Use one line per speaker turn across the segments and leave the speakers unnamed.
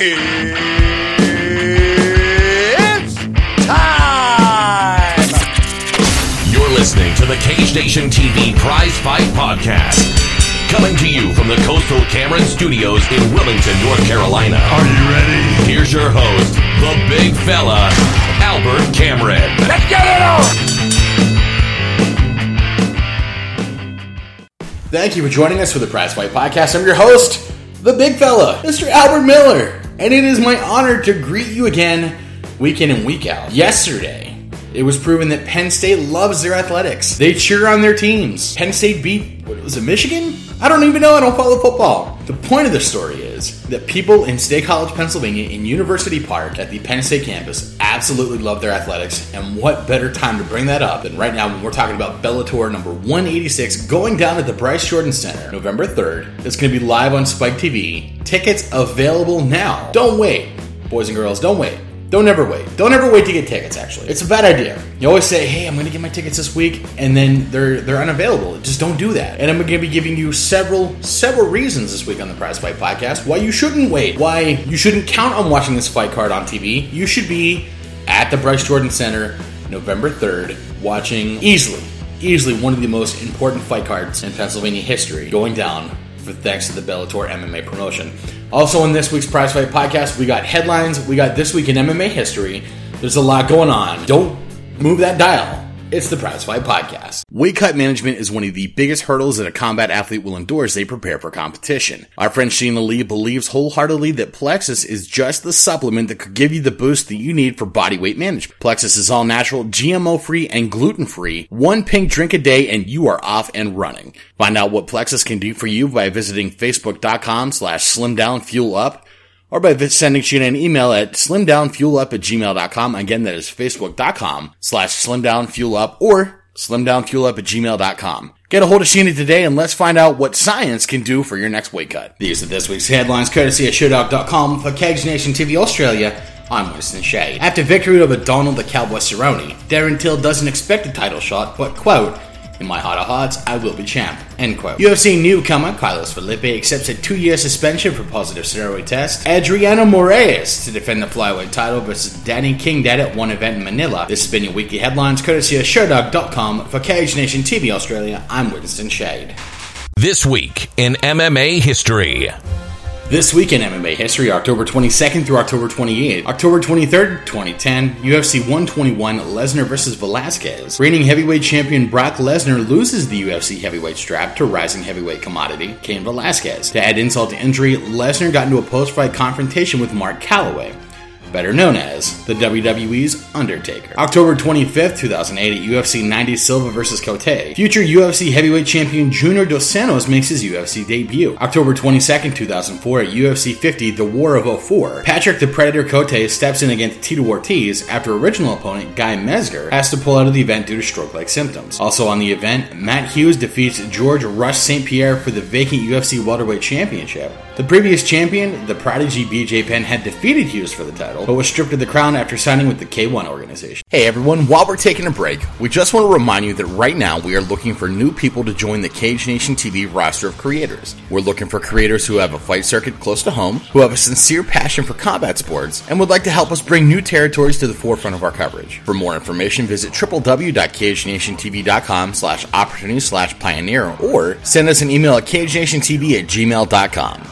It's time!
You're listening to the Cage Nation TV Prize Fight Podcast. Coming to you from the Coastal Cameron Studios in Wilmington, North Carolina.
Are you ready?
Here's your host, the big fella, Albert Cameron.
Let's get it on!
Thank you for joining us for the Prize Fight Podcast. I'm your host, the big fella, Mr. Albert Miller, and it is my honor to greet you again, week in and week out. Yesterday, it was proven that Penn State loves their athletics. They cheer on their teams. Penn State beat, what was it, Michigan? I don't even know. I don't follow football. The point of the story is that people in State College, Pennsylvania, in University Park at the Penn State campus absolutely love their athletics. And what better time to bring that up than right now when we're talking about Bellator number 186 going down at the Bryce Jordan Center November 3rd. It's going to be live on Spike TV. Tickets available now. Don't wait, boys and girls. Don't wait. Don't ever wait. Don't ever wait to get tickets. Actually, it's a bad idea. You always say, "Hey, I'm going to get my tickets this week," and then they're they're unavailable. Just don't do that. And I'm going to be giving you several several reasons this week on the Prize Fight podcast why you shouldn't wait, why you shouldn't count on watching this fight card on TV. You should be at the Bryce Jordan Center November 3rd, watching easily, easily one of the most important fight cards in Pennsylvania history going down for thanks to the Bellator MMA promotion. Also, in this week's Prize Fight podcast, we got headlines, we got this week in MMA history. There's a lot going on. Don't move that dial. It's the Prize Fight Podcast. Weight cut management is one of the biggest hurdles that a combat athlete will endure as they prepare for competition. Our friend Sheena Lee believes wholeheartedly that Plexus is just the supplement that could give you the boost that you need for body weight management. Plexus is all natural, GMO free, and gluten free. One pink drink a day and you are off and running. Find out what Plexus can do for you by visiting facebook.com slash slimdownfuelup or by sending Sheena an email at slimdownfuelup at gmail.com. Again, that is facebook.com slash slimdownfuelup or slimdownfuelup at gmail.com. Get a hold of Sheena today and let's find out what science can do for your next weight cut. These are this week's headlines courtesy of Showdog.com for Cage Nation TV Australia. I'm Winston Shea. After victory over Donald the Cowboy Cerrone, Darren Till doesn't expect a title shot, but quote, in my heart of hearts, I will be champ. End quote. UFC newcomer Carlos Felipe accepts a two-year suspension for positive steroid test. Adriano Moraes to defend the flyweight title versus Danny Kingad at one event in Manila. This has been your weekly headlines courtesy of Showdog.com for Cage Nation TV Australia. I'm Winston Shade.
This week in MMA history.
This week in MMA history, October 22nd through October 28th. October 23rd, 2010, UFC 121 Lesnar vs. Velasquez. Reigning heavyweight champion Brock Lesnar loses the UFC heavyweight strap to rising heavyweight commodity Cain Velasquez. To add insult to injury, Lesnar got into a post-fight confrontation with Mark Calaway better known as the WWE's Undertaker. October 25th, 2008 at UFC 90 Silva vs. Cote. Future UFC heavyweight champion Junior Dos Santos makes his UFC debut. October 22nd, 2004 at UFC 50 The War of 04. Patrick the Predator Cote steps in against Tito Ortiz after original opponent Guy Mezger has to pull out of the event due to stroke-like symptoms. Also on the event, Matt Hughes defeats Georges St. Pierre for the vacant UFC welterweight championship. The previous champion, the prodigy BJ Penn, had defeated Hughes for the title, but was stripped of the crown after signing with the K1 organization. Hey everyone, while we're taking a break, we just want to remind you that right now we are looking for new people to join the Cage Nation TV roster of creators. We're looking for creators who have a fight circuit close to home, who have a sincere passion for combat sports, and would like to help us bring new territories to the forefront of our coverage. For more information, visit www.cagenationtv.com slash opportunity slash pioneer or send us an email at cagenationtv at gmail.com.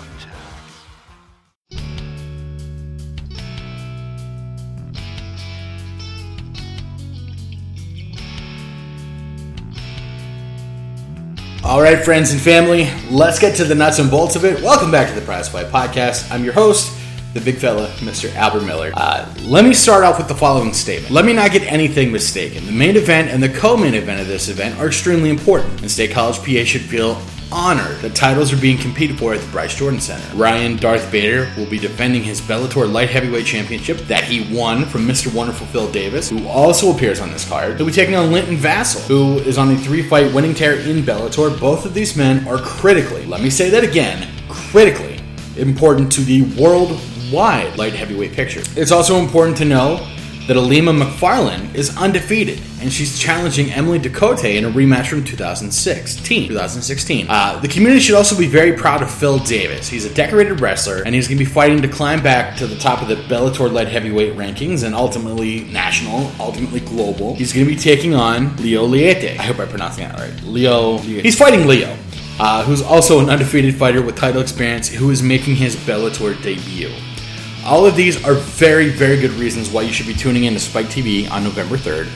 All right, friends and family, let's get to the nuts and bolts of it. Welcome back to the Prize Fight Podcast. I'm your host, the big fella, Mr. Albert Miller. Uh, let me start off with the following statement. Let me not get anything mistaken. The main event and the co-main event of this event are extremely important, and State College PA should feel honored that titles are being competed for at the Bryce Jordan Center. Ryan Darth Bader will be defending his Bellator Light Heavyweight Championship that he won from Mr. Wonderful Phil Davis, who also appears on this card. He'll be taking on Linton Vassell, who is on a three-fight winning tear in Bellator. Both of these men are critically, let me say that again, critically important to the worldwide light heavyweight picture. It's also important to know that Alima McFarlane is undefeated, and she's challenging Emily Ducote in a rematch from 2016. 2016. Uh, the community should also be very proud of Phil Davis. He's a decorated wrestler, and he's going to be fighting to climb back to the top of the Bellator-led heavyweight rankings, and ultimately national, ultimately global. He's going to be taking on Leo Leite. I hope I'm pronouncing that right. Leo. He's fighting Leo. Uh, who's also an undefeated fighter with title experience, who is making his Bellator debut. All of these are very, very good reasons why you should be tuning in to Spike TV on November 3rd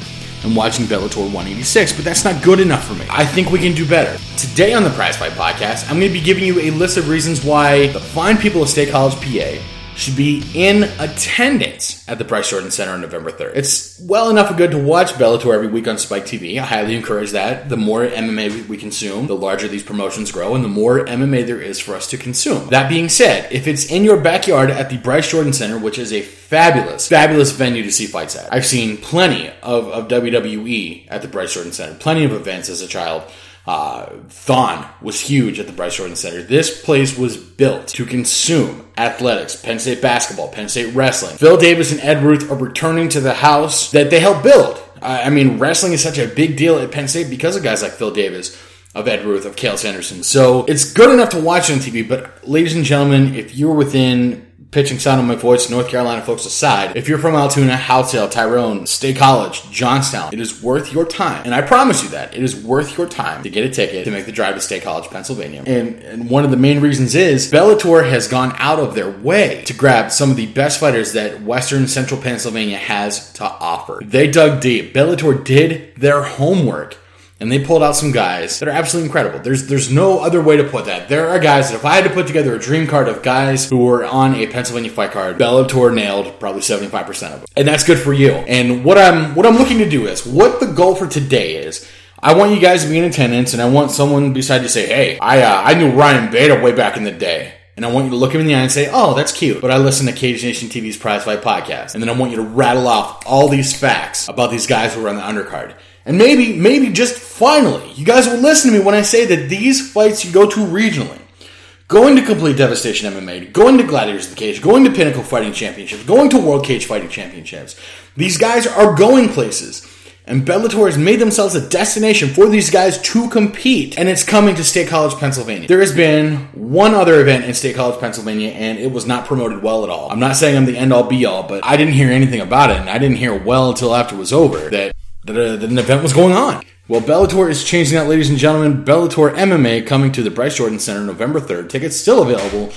and watching Bellator 186, but that's not good enough for me. I think we can do better. Today on the Prize Fight Podcast, I'm going to be giving you a list of reasons why the fine people of State College, PA, should be in attendance at the Bryce Jordan Center on November 3rd. It's well enough good to watch Bellator every week on Spike TV. I highly encourage that. The more MMA we consume, the larger these promotions grow, and the more MMA there is for us to consume. That being said, if it's in your backyard at the Bryce Jordan Center, which is a fabulous, fabulous venue to see fights at, I've seen plenty of, of WWE at the Bryce Jordan Center, plenty of events as a child. Uh, Thon was huge at the Bryce Jordan Center. This place was built to consume athletics, Penn State basketball, Penn State wrestling. Phil Davis and Ed Ruth are returning to the house that they helped build. I mean, wrestling is such a big deal at Penn State because of guys like Phil Davis of Ed Ruth, of Cael Sanderson. So it's good enough to watch on TV, but ladies and gentlemen, if you're within pitching sound of my voice, North Carolina folks aside, if you're from Altoona, Haltdale, Tyrone, State College, Johnstown, it is worth your time. And I promise you that it is worth your time to get a ticket to make the drive to State College, Pennsylvania. And, and one of the main reasons is Bellator has gone out of their way to grab some of the best fighters that Western Central Pennsylvania has to offer. They dug deep. Bellator did their homework and they pulled out some guys that are absolutely incredible. There's there's no other way to put that. There are guys that if I had to put together a dream card of guys who were on a Pennsylvania fight card, Bellator nailed probably 75% of them. And that's good for you. And what I'm what I'm looking to do is what the goal for today is I want you guys to be in attendance, and I want someone beside you to say, "Hey, I uh, I knew Ryan Bader way back in the day." And I want you to look him in the eye and say, oh, that's cute. But I listen to Cage Nation TV's Prize Fight podcast. And then I want you to rattle off all these facts about these guys who are on the undercard. And maybe, maybe just finally, you guys will listen to me when I say that these fights you go to regionally. Going to Complete Devastation MMA, going to Gladiators of the Cage, going to Pinnacle Fighting Championships, going to World Cage Fighting Championships. These guys are going places. And Bellator has made themselves a destination for these guys to compete. And it's coming to State College, Pennsylvania. There has been one other event in State College, Pennsylvania, and it was not promoted well at all. I'm not saying I'm the end all be all, but I didn't hear anything about it, and I didn't hear well until after it was over that, that, uh, that an event was going on. Well, Bellator is changing that, ladies and gentlemen. Bellator MMA coming to the Bryce Jordan Center November 3rd. Tickets still available.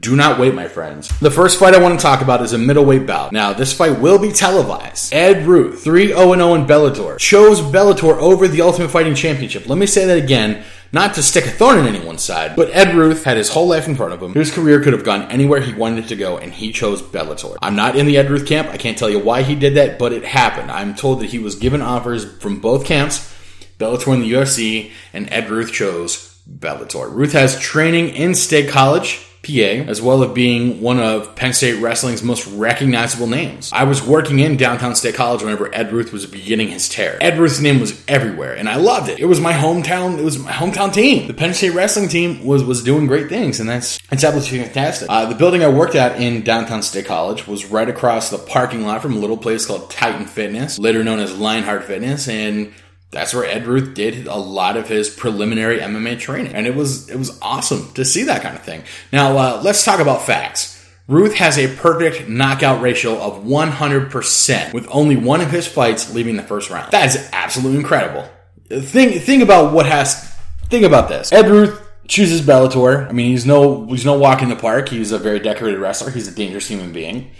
Do not wait, my friends. The first fight I want to talk about is a middleweight bout. Now, this fight will be televised. Ed Ruth, 3 0 0 in Bellator, chose Bellator over the Ultimate Fighting Championship. Let me say that again. Not to stick a thorn in anyone's side, but Ed Ruth had his whole life in front of him. His career could have gone anywhere he wanted it to go, and he chose Bellator. I'm not in the Ed Ruth camp. I can't tell you why he did that, but it happened. I'm told that he was given offers from both camps Bellator and the UFC, and Ed Ruth chose Bellator. Ruth has training in State College, PA, as well as being one of Penn State Wrestling's most recognizable names. I was working in downtown State College whenever Ed Ruth was beginning his tear. Ed Ruth's name was everywhere, and I loved it. It was my hometown. It was my hometown team. The Penn State Wrestling team was was doing great things, and that's it's absolutely fantastic. Uh, the building I worked at in downtown State College was right across the parking lot from a little place called Titan Fitness, later known as Lionheart Fitness, and that's where Ed Ruth did a lot of his preliminary MMA training, and it was it was awesome to see that kind of thing. Now uh, let's talk about facts. Ruth has a perfect knockout ratio of 100%, with only one of his fights leaving the first round. That is absolutely incredible. Think think about what has think about this. Ed Ruth chooses Bellator. I mean, he's no he's no walk in the park. He's a very decorated wrestler. He's a dangerous human being.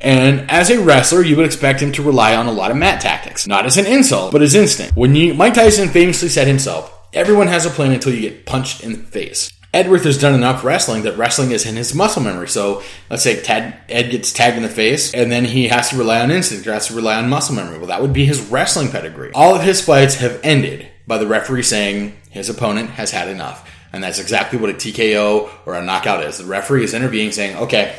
And as a wrestler, you would expect him to rely on a lot of mat tactics. Not as an insult, but as instinct. When you, Mike Tyson famously said himself, everyone has a plan until you get punched in the face. Ed Ruth has done enough wrestling that wrestling is in his muscle memory. So let's say Ed gets tagged in the face, and then he has to rely on instinct or has to rely on muscle memory. Well, that would be his wrestling pedigree. All of his fights have ended by the referee saying his opponent has had enough. And that's exactly what a TKO or a knockout is. The referee is intervening saying, okay,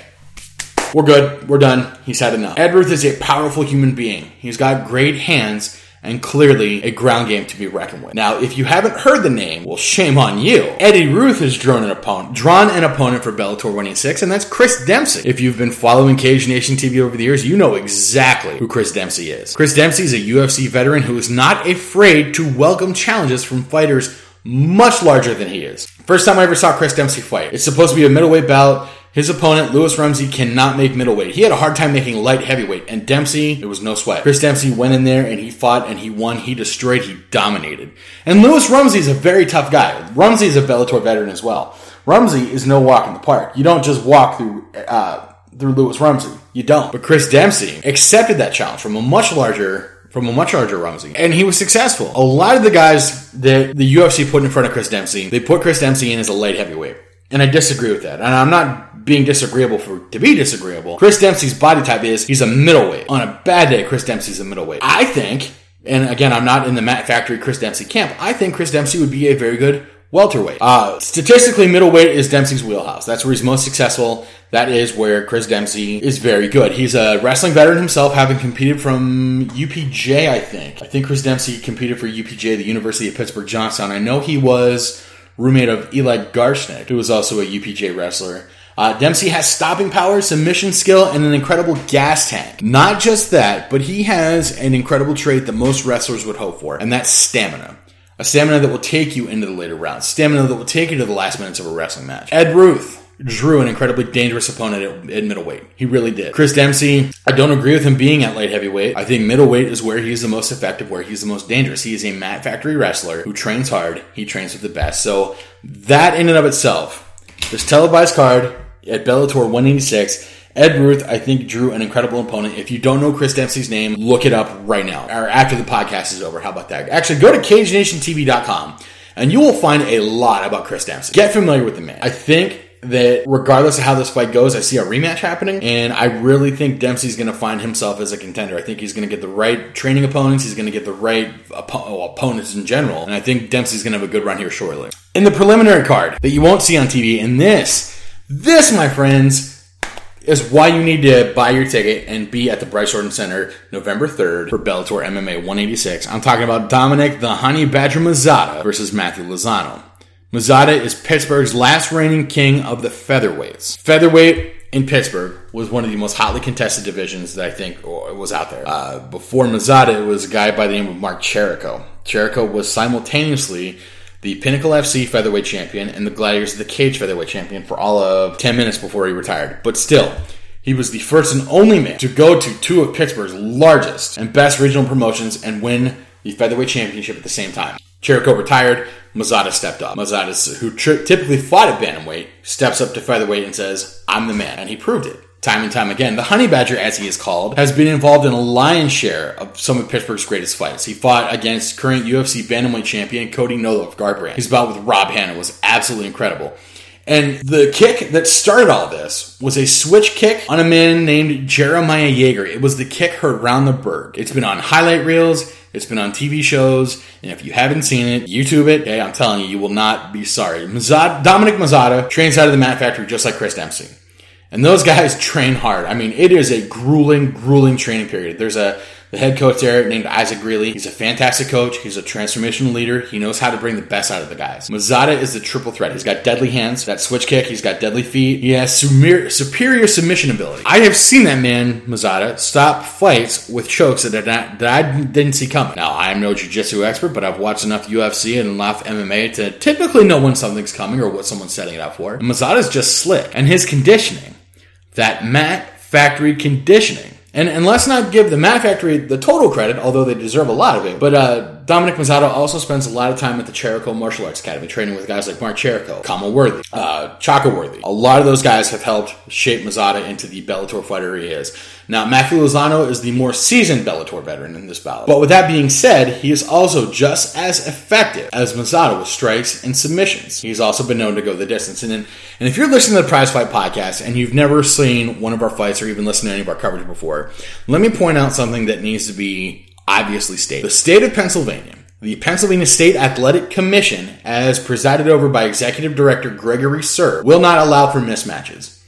we're good. We're done. He's had enough. Ed Ruth is a powerful human being. He's got great hands and clearly a ground game to be reckoned with. Now, if you haven't heard the name, well, shame on you. Eddie Ruth has drawn an opponent, drawn an opponent for Bellator 186, and that's Chris Dempsey. If you've been following Cage Nation TV over the years, you know exactly who Chris Dempsey is. Chris Dempsey is a UFC veteran who is not afraid to welcome challenges from fighters much larger than he is. First time I ever saw Chris Dempsey fight. It's supposed to be a middleweight bout. His opponent, Lewis Rumsey, cannot make middleweight. He had a hard time making light heavyweight, and Dempsey, it was no sweat. Chris Dempsey went in there and he fought and he won, he destroyed, he dominated. And Lewis Rumsey is a very tough guy. Rumsey is a Bellator veteran as well. Rumsey is no walk in the park. You don't just walk through uh, through Lewis Rumsey. You don't. But Chris Dempsey accepted that challenge from a much larger from a much larger Rumsey. And he was successful. A lot of the guys that the UFC put in front of Chris Dempsey, they put Chris Dempsey in as a light heavyweight. And I disagree with that. And I'm not being disagreeable for to be disagreeable. Chris Dempsey's body type is he's a middleweight. On a bad day, Chris Dempsey's a middleweight. I think, and again, I'm not in the Mat Factory Chris Dempsey camp. I think Chris Dempsey would be a very good welterweight. Uh, statistically, middleweight is Dempsey's wheelhouse. That's where he's most successful. That is where Chris Dempsey is very good. He's a wrestling veteran himself, having competed from UPJ, I think. I think Chris Dempsey competed for UPJ, the University of Pittsburgh Johnstown. I know he was roommate of Eli Garshnick, who was also a UPJ wrestler. Uh, Dempsey has stopping power, submission skill, and an incredible gas tank. Not just that, but he has an incredible trait that most wrestlers would hope for, and that's stamina. A stamina that will take you into the later rounds. Stamina that will take you to the last minutes of a wrestling match. Ed Ruth drew an incredibly dangerous opponent at, at, middleweight. He really did. Chris Dempsey, I don't agree with him being at light heavyweight. I think middleweight is where he's the most effective, where he's the most dangerous. He is a Mat Factory wrestler who trains hard. He trains with the best. So that in and of itself, this televised card at Bellator 186. Ed Ruth, I think, drew an incredible opponent. If you don't know Chris Dempsey's name, look it up right now or after the podcast is over. How about that? Actually, go to CageNationTV.com and you will find a lot about Chris Dempsey. Get familiar with the man. I think that regardless of how this fight goes, I see a rematch happening, and I really think Dempsey's going to find himself as a contender. I think he's going to get the right training opponents, he's going to get the right op- opponents in general, and I think Dempsey's going to have a good run here shortly. In the preliminary card that you won't see on TV, and this, this, my friends, is why you need to buy your ticket and be at the Bryce Jordan Center November 3rd for Bellator MMA 186. I'm talking about Dominic the Honey Badger Mazzotta versus Matthew Lozano. Mazzotta is Pittsburgh's last reigning king of the featherweights. Featherweight in Pittsburgh was one of the most hotly contested divisions that I think was out there. Uh, before Mazzotta, it was a guy by the name of Mark Cherico. Cherico was simultaneously the Pinnacle FC featherweight champion and the Gladiators of the Cage featherweight champion for all of 10 minutes before he retired. But still, he was the first and only man to go to two of Pittsburgh's largest and best regional promotions and win the featherweight championship at the same time. Cherico retired. Mazzotta stepped up. Mazzotta, who tri- typically fought at bantamweight, steps up to featherweight and says, "I'm the man," and he proved it time and time again. The Honey Badger, as he is called, has been involved in a lion's share of some of Pittsburgh's greatest fights. He fought against current UFC bantamweight champion Cody No Love Garbrandt. His bout with Rob Hanna was absolutely incredible. And the kick that started all this was a switch kick on a man named Jeremiah Yeager. It was the kick heard round the Burgh. It's been on highlight reels. It's been on TV shows, and if you haven't seen it, YouTube it. Hey, I'm telling you, you will not be sorry. Dominic Mazzotta trains out of the Mat Factory just like Chris Dempsey. And those guys train hard. I mean, it is a grueling, grueling training period. There's a the head coach there named Isaac Greeley. He's a fantastic coach. He's a transformational leader. He knows how to bring the best out of the guys. Mazzotta is the triple threat. He's got deadly hands, that switch kick. He's got deadly feet. He has superior submission ability. I have seen that man, Mazzotta, stop fights with chokes that, not, that I didn't see coming. Now, I am no jiu-jitsu expert, but I've watched enough UFC and enough MMA to typically know when something's coming or what someone's setting it up for. And Mazzotta's just slick. And his conditioning, that Mat Factory conditioning, and, and let's not give the Mat Factory the total credit, although they deserve a lot of it. But uh, Dominic Mazzotta also spends a lot of time at the Cherico Martial Arts Academy, training with guys like Mark Cherico, Kama Worthy, uh, Chaka Worthy. A lot of those guys have helped shape Mazzotta into the Bellator fighter he is. Now, Matthew Lozano is the more seasoned Bellator veteran in this bout. But with that being said, he is also just as effective as Mazzotta with strikes and submissions. He's also been known to go the distance. And, then, and if you're listening to the Prize Fight podcast and you've never seen one of our fights or even listened to any of our coverage before, let me point out something that needs to be obviously stated. The state of Pennsylvania the Pennsylvania State Athletic Commission, as presided over by Executive Director Gregory Sirb, will not allow for mismatches.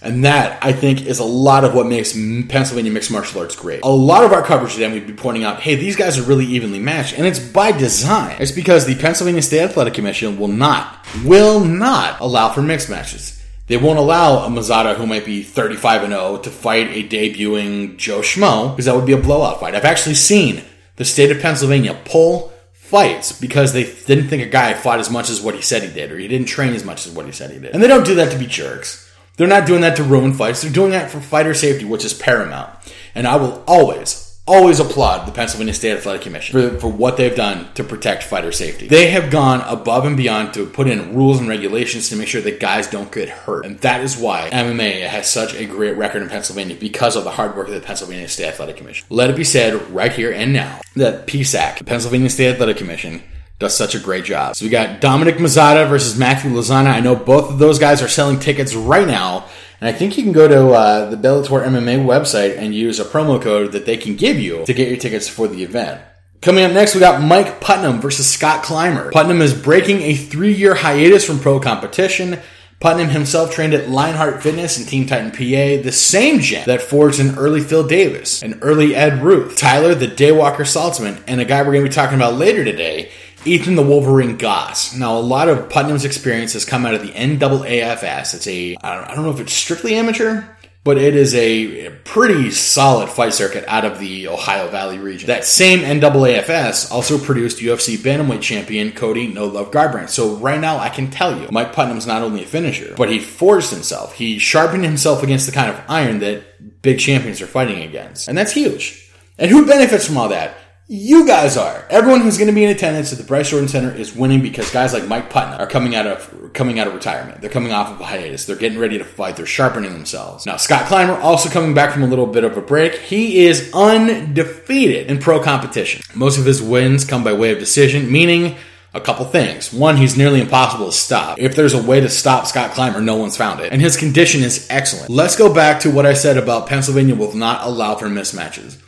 And that, I think, is a lot of what makes Pennsylvania mixed martial arts great. A lot of our coverage today, we'd be pointing out, hey, these guys are really evenly matched, and it's by design. It's because the Pennsylvania State Athletic Commission will not, will not allow for mixed matches. They won't allow a Mazzotta who might be 35 and 0 to fight a debuting Joe Schmo, because that would be a blowout fight. I've actually seen the state of Pennsylvania pull fights because they didn't think a guy fought as much as what he said he did, or he didn't train as much as what he said he did. And they don't do that to be jerks. They're not doing that to ruin fights. They're doing that for fighter safety, which is paramount. And I will always, always applaud the Pennsylvania State Athletic Commission for, for what they've done to protect fighter safety. They have gone above and beyond to put in rules and regulations to make sure that guys don't get hurt. And that is why MMA has such a great record in Pennsylvania because of the hard work of the Pennsylvania State Athletic Commission. Let it be said right here and now that PSAC, the Pennsylvania State Athletic Commission, does such a great job. So we got Dominic Mazzotta versus Matthew Lozano. I know both of those guys are selling tickets right now. And I think you can go to uh, the Bellator MMA website and use a promo code that they can give you to get your tickets for the event. Coming up next, we got Mike Putnam versus Scott Clymer. Putnam is breaking a three year hiatus from pro competition. Putnam himself trained at Lionheart Fitness and Team Titan PA, the same gym that forged an early Phil Davis, an early Ed Ruth, Tyler the Daywalker Saltzman, and a guy we're going to be talking about later today, Ethan the Wolverine Goss. Now, a lot of Putnam's experience has come out of the NAAFS. It's a, I don't know if it's strictly amateur, but it is a pretty solid fight circuit out of the Ohio Valley region. That same NAAFS also produced UFC bantamweight champion Cody No Love Garbrandt. So right now, I can tell you, Mike Putnam's not only a finisher, but he forced himself. He sharpened himself against the kind of iron that big champions are fighting against, and that's huge. And who benefits from all that? You guys are. Everyone who's going to be in attendance at the Bryce Jordan Center is winning because guys like Mike Putnam are coming out of coming out of retirement. They're coming off of a hiatus. They're getting ready to fight. They're sharpening themselves. Now, Scott Clymer also coming back from a little bit of a break. He is undefeated in pro competition. Most of his wins come by way of decision, meaning a couple things. One, he's nearly impossible to stop. If there's a way to stop Scott Clymer, no one's found it. And his condition is excellent. Let's go back to what I said about Pennsylvania will not allow for mismatches.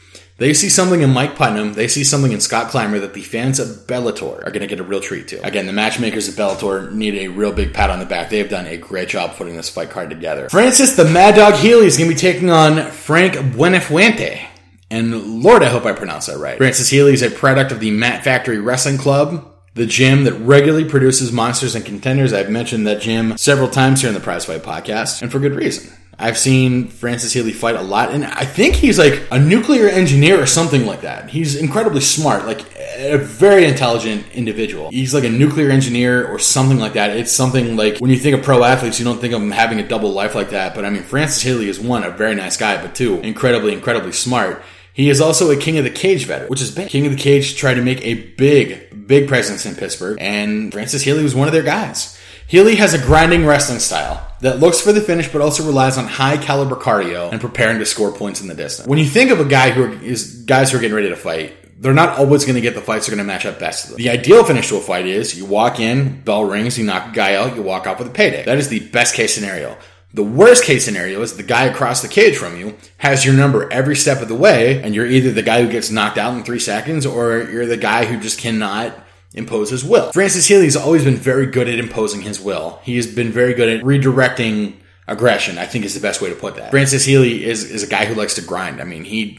They see something in Mike Putnam, they see something in Scott Clymer that the fans of Bellator are going to get a real treat to. Again, the matchmakers at Bellator need a real big pat on the back. They have done a great job putting this fight card together. Francis the Mad Dog Healy is going to be taking on Frank Buenafuente. And Lord, I hope I pronounce that right. Francis Healy is a product of the Mat Factory Wrestling Club, the gym that regularly produces monsters and contenders. I've mentioned that gym several times here in the Prize Fight podcast, and for good reason. I've seen Francis Healy fight a lot, and I think he's like a nuclear engineer or something like that. He's incredibly smart, like a very intelligent individual. He's like a nuclear engineer or something like that. It's something like when you think of pro athletes, you don't think of them having a double life like that. But I mean, Francis Healy is one, a very nice guy, but two, incredibly, incredibly smart. He is also a King of the Cage veteran, which is big. King of the Cage tried to make a big, big presence in Pittsburgh, and Francis Healy was one of their guys. Healy has a grinding wrestling style that looks for the finish but also relies on high caliber cardio and preparing to score points in the distance. When you think of a guy who is guys who are getting ready to fight, they're not always going to get the fights that are going to match up best to them. The ideal finish to a fight is you walk in, bell rings, you knock a guy out, you walk out with a payday. That is the best case scenario. The worst case scenario is the guy across the cage from you has your number every step of the way, and you're either the guy who gets knocked out in three seconds or you're the guy who just cannot impose his will. Francis Healy's always been very good at imposing his will. He has been very good at redirecting aggression, I think is the best way to put that. Francis Healy is, is a guy who likes to grind. I mean, he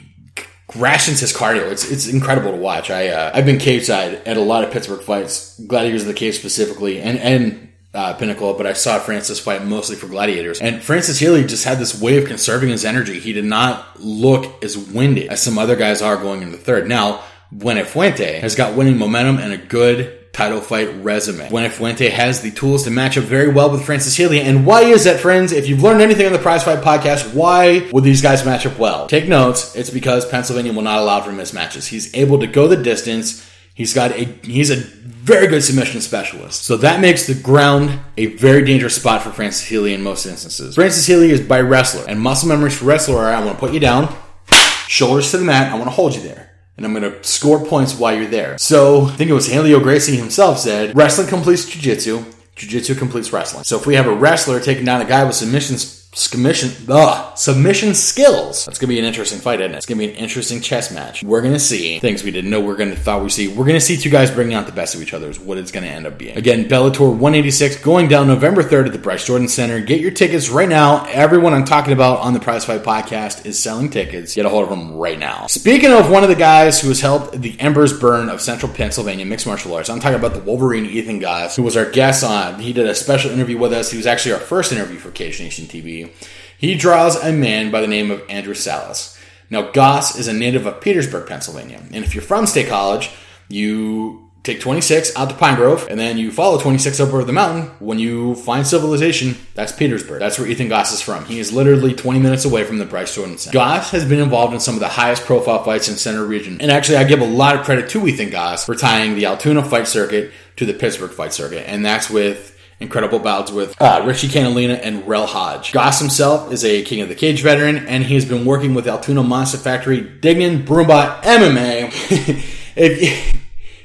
rations his cardio. It's it's incredible to watch. I uh, I've been cage side at a lot of Pittsburgh fights, Gladiators of the Cage specifically, and and uh, Pinnacle, but I saw Francis fight mostly for Gladiators. And Francis Healy just had this way of conserving his energy. He did not look as winded as some other guys are going in the third. Now, Buenafuente has got winning momentum and a good title fight resume. Buenafuente has the tools to match up very well with Francis Healy. And why is that, friends? If you've learned anything on the Prize Fight podcast, why would these guys match up well? Take notes. It's because Pennsylvania will not allow for mismatches. He's able to go the distance. He's got a he's a very good submission specialist. So that makes the ground a very dangerous spot for Francis Healy in most instances. Francis Healy is by wrestler, and muscle memories for wrestler are I want to put you down, shoulders to the mat, I want to hold you there and I'm going to score points while you're there. So I think it was Helio Gracie himself said, wrestling completes jiu-jitsu, jiu-jitsu completes wrestling. So if we have a wrestler taking down a guy with submissions submission, ugh, submission skills. That's gonna be an interesting fight, isn't it? It's gonna be an interesting chess match. We're gonna see things we didn't know we're gonna thought we see. We're gonna see two guys bringing out the best of each other. Is what it's gonna end up being. Again, Bellator 186 going down November 3rd at the Bryce Jordan Center. Get your tickets right now. Everyone I'm talking about on the Prize Fight podcast is selling tickets. Get a hold of them right now. Speaking of one of the guys who has helped the embers burn of Central Pennsylvania mixed martial arts, I'm talking about the Wolverine Ethan Goss, who was our guest on. He did a special interview with us. He was actually our first interview for Cage Nation TV. He draws a man by the name of Andrew Salas. Now, Goss is a native of Petersburg, Pennsylvania. And if you're from State College, you take 26 out to Pine Grove, and then you follow 26 up over the mountain. When you find civilization, that's Petersburg. That's where Ethan Goss is from. He is literally 20 minutes away from the Bryce Jordan Center. Goss has been involved in some of the highest profile fights in Center region. And actually, I give a lot of credit to Ethan Goss for tying the Altoona fight circuit to the Pittsburgh fight circuit. And that's with incredible bouts with uh, Richie Canalina and Rel Hodge. Goss himself is a King of the Cage veteran, and he has been working with Altoona Monster Factory, Dignan Brumbaugh MMA. if,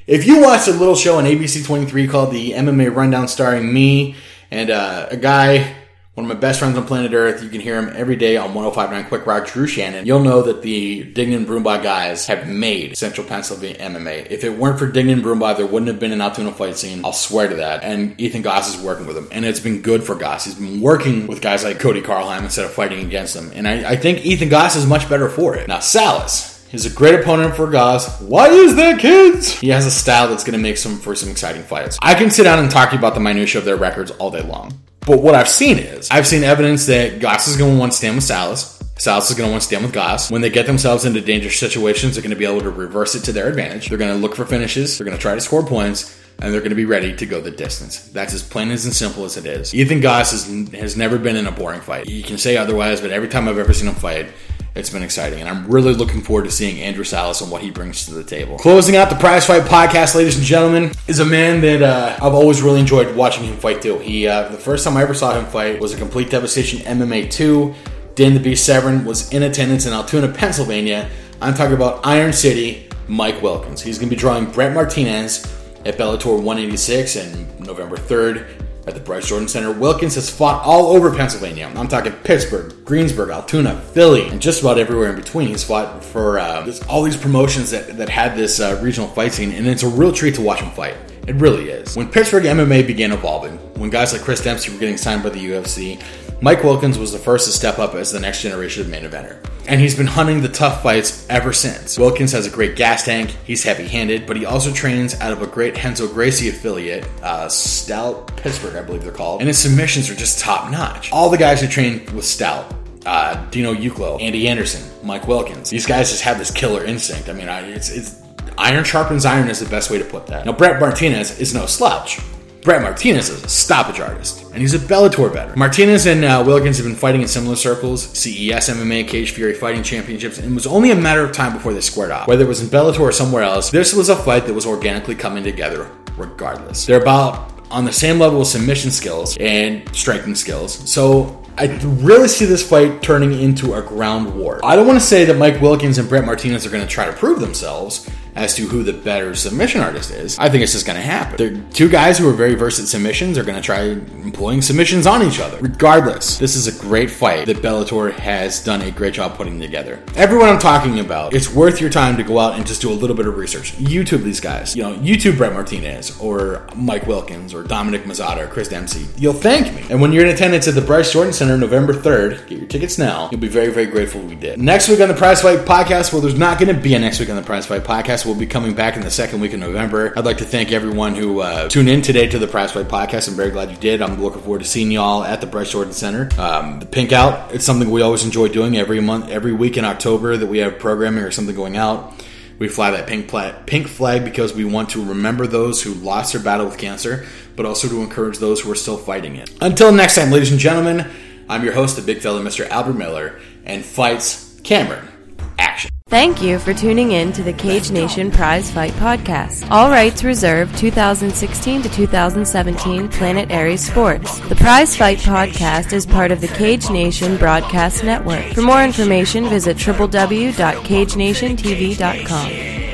if you watch a little show on ABC 23 called the MMA Rundown starring me and uh, a guy one of my best friends on planet Earth. You can hear him every day on 1059 Quick Rock, Drew Shannon. You'll know that the Dignan Brumbaugh guys have made Central Pennsylvania MMA. If it weren't for Dignan Brumbaugh, there wouldn't have been an Altoona fight scene. I'll swear to that. And Ethan Goss is working with him. And it's been good for Goss. He's been working with guys like Cody Karlheim instead of fighting against them. And I, I think Ethan Goss is much better for it. Now, Salas, He's a great opponent for Goss. Why is that, kids? He has a style that's going to make some for some exciting fights. I can sit down and talk to you about the minutia of their records all day long. But what I've seen is, I've seen evidence that Goss is going to want to stand with Salas. Salas is going to want to stand with Goss. When they get themselves into dangerous situations, they're going to be able to reverse it to their advantage. They're going to look for finishes. They're going to try to score points. And they're going to be ready to go the distance. That's as plain as and simple as it is. Ethan Goss has, has never been in a boring fight. You can say otherwise, but every time I've ever seen him fight, it's been exciting, and I'm really looking forward to seeing Andrew Salas and what he brings to the table. Closing out the Prize Fight podcast, ladies and gentlemen, is a man that uh, I've always really enjoyed watching him fight too. He uh, the first time I ever saw him fight was a complete devastation MMA two. Dan the Beast Severn was in attendance in Altoona, Pennsylvania. I'm talking about Iron City, Mike Wilkins. He's going to be drawing Brett Martinez at Bellator 186 and November 3rd at the Bryce Jordan Center. Wilkins has fought all over Pennsylvania. I'm talking Pittsburgh, Greensburg, Altoona, Philly, and just about everywhere in between. He's fought for uh, all these promotions that, that had this uh, regional fight scene, and it's a real treat to watch him fight. It really is. When Pittsburgh MMA began evolving, when guys like Chris Dempsey were getting signed by the UFC, Mike Wilkins was the first to step up as the next generation of main eventer. And he's been hunting the tough fights ever since. Wilkins has a great gas tank, he's heavy handed, but he also trains out of a great Renzo Gracie affiliate, uh, Stout Pittsburgh, I believe they're called. And his submissions are just top notch. All the guys who train with Stout uh, Dino Uklo, Andy Anderson, Mike Wilkins. These guys just have this killer instinct. I mean, it's, it's iron sharpens iron is the best way to put that. Now, Brett Martinez is no slouch. Brett Martinez is a stoppage artist, and he's a Bellator veteran. Martinez and uh, Wilkins have been fighting in similar circles, CES MMA, Cage Fury Fighting Championships, and it was only a matter of time before they squared off. Whether it was in Bellator or somewhere else, this was a fight that was organically coming together regardless. They're about on the same level of submission skills and striking skills. So I really see this fight turning into a ground war. I don't want to say that Mike Wilkins and Brett Martinez are going to try to prove themselves as to who the better submission artist is. I think it's just going to happen. They're two guys who are very versed at submissions are going to try employing submissions on each other. Regardless, this is a great fight that Bellator has done a great job putting together. Everyone I'm talking about, it's worth your time to go out and just do a little bit of research. YouTube these guys. You know, YouTube Brett Martinez or Mike Wilkins or Dominic Mazzotta or Chris Dempsey. You'll thank me. And when you're in attendance at the Bryce Jordan Center November 3rd, get your tickets now. You'll be very, very grateful we did. Next week on the Prize Fight podcast, well, there's not going to be a next week on the Prize Fight podcast will be coming back in the second week of November. I'd like to thank everyone who uh, tuned in today to the Prize Fight podcast. I'm very glad you did. I'm looking forward to seeing y'all at the Bryce Jordan Center. Um, the Pink Out, it's something we always enjoy doing every month, every week in October that we have programming or something going out. We fly that pink, pink flag because we want to remember those who lost their battle with cancer, but also to encourage those who are still fighting it. Until next time, ladies and gentlemen, I'm your host, the big fella, Mr. Albert Miller, and fights Cameron. Action.
Thank you for tuning in to the Cage Nation Prize Fight Podcast. All rights reserved 2016 to 2017 Planet Aries Sports. The Prize Fight Podcast is part of the Cage Nation Broadcast Network. For more information, visit www.cagenationtv.com.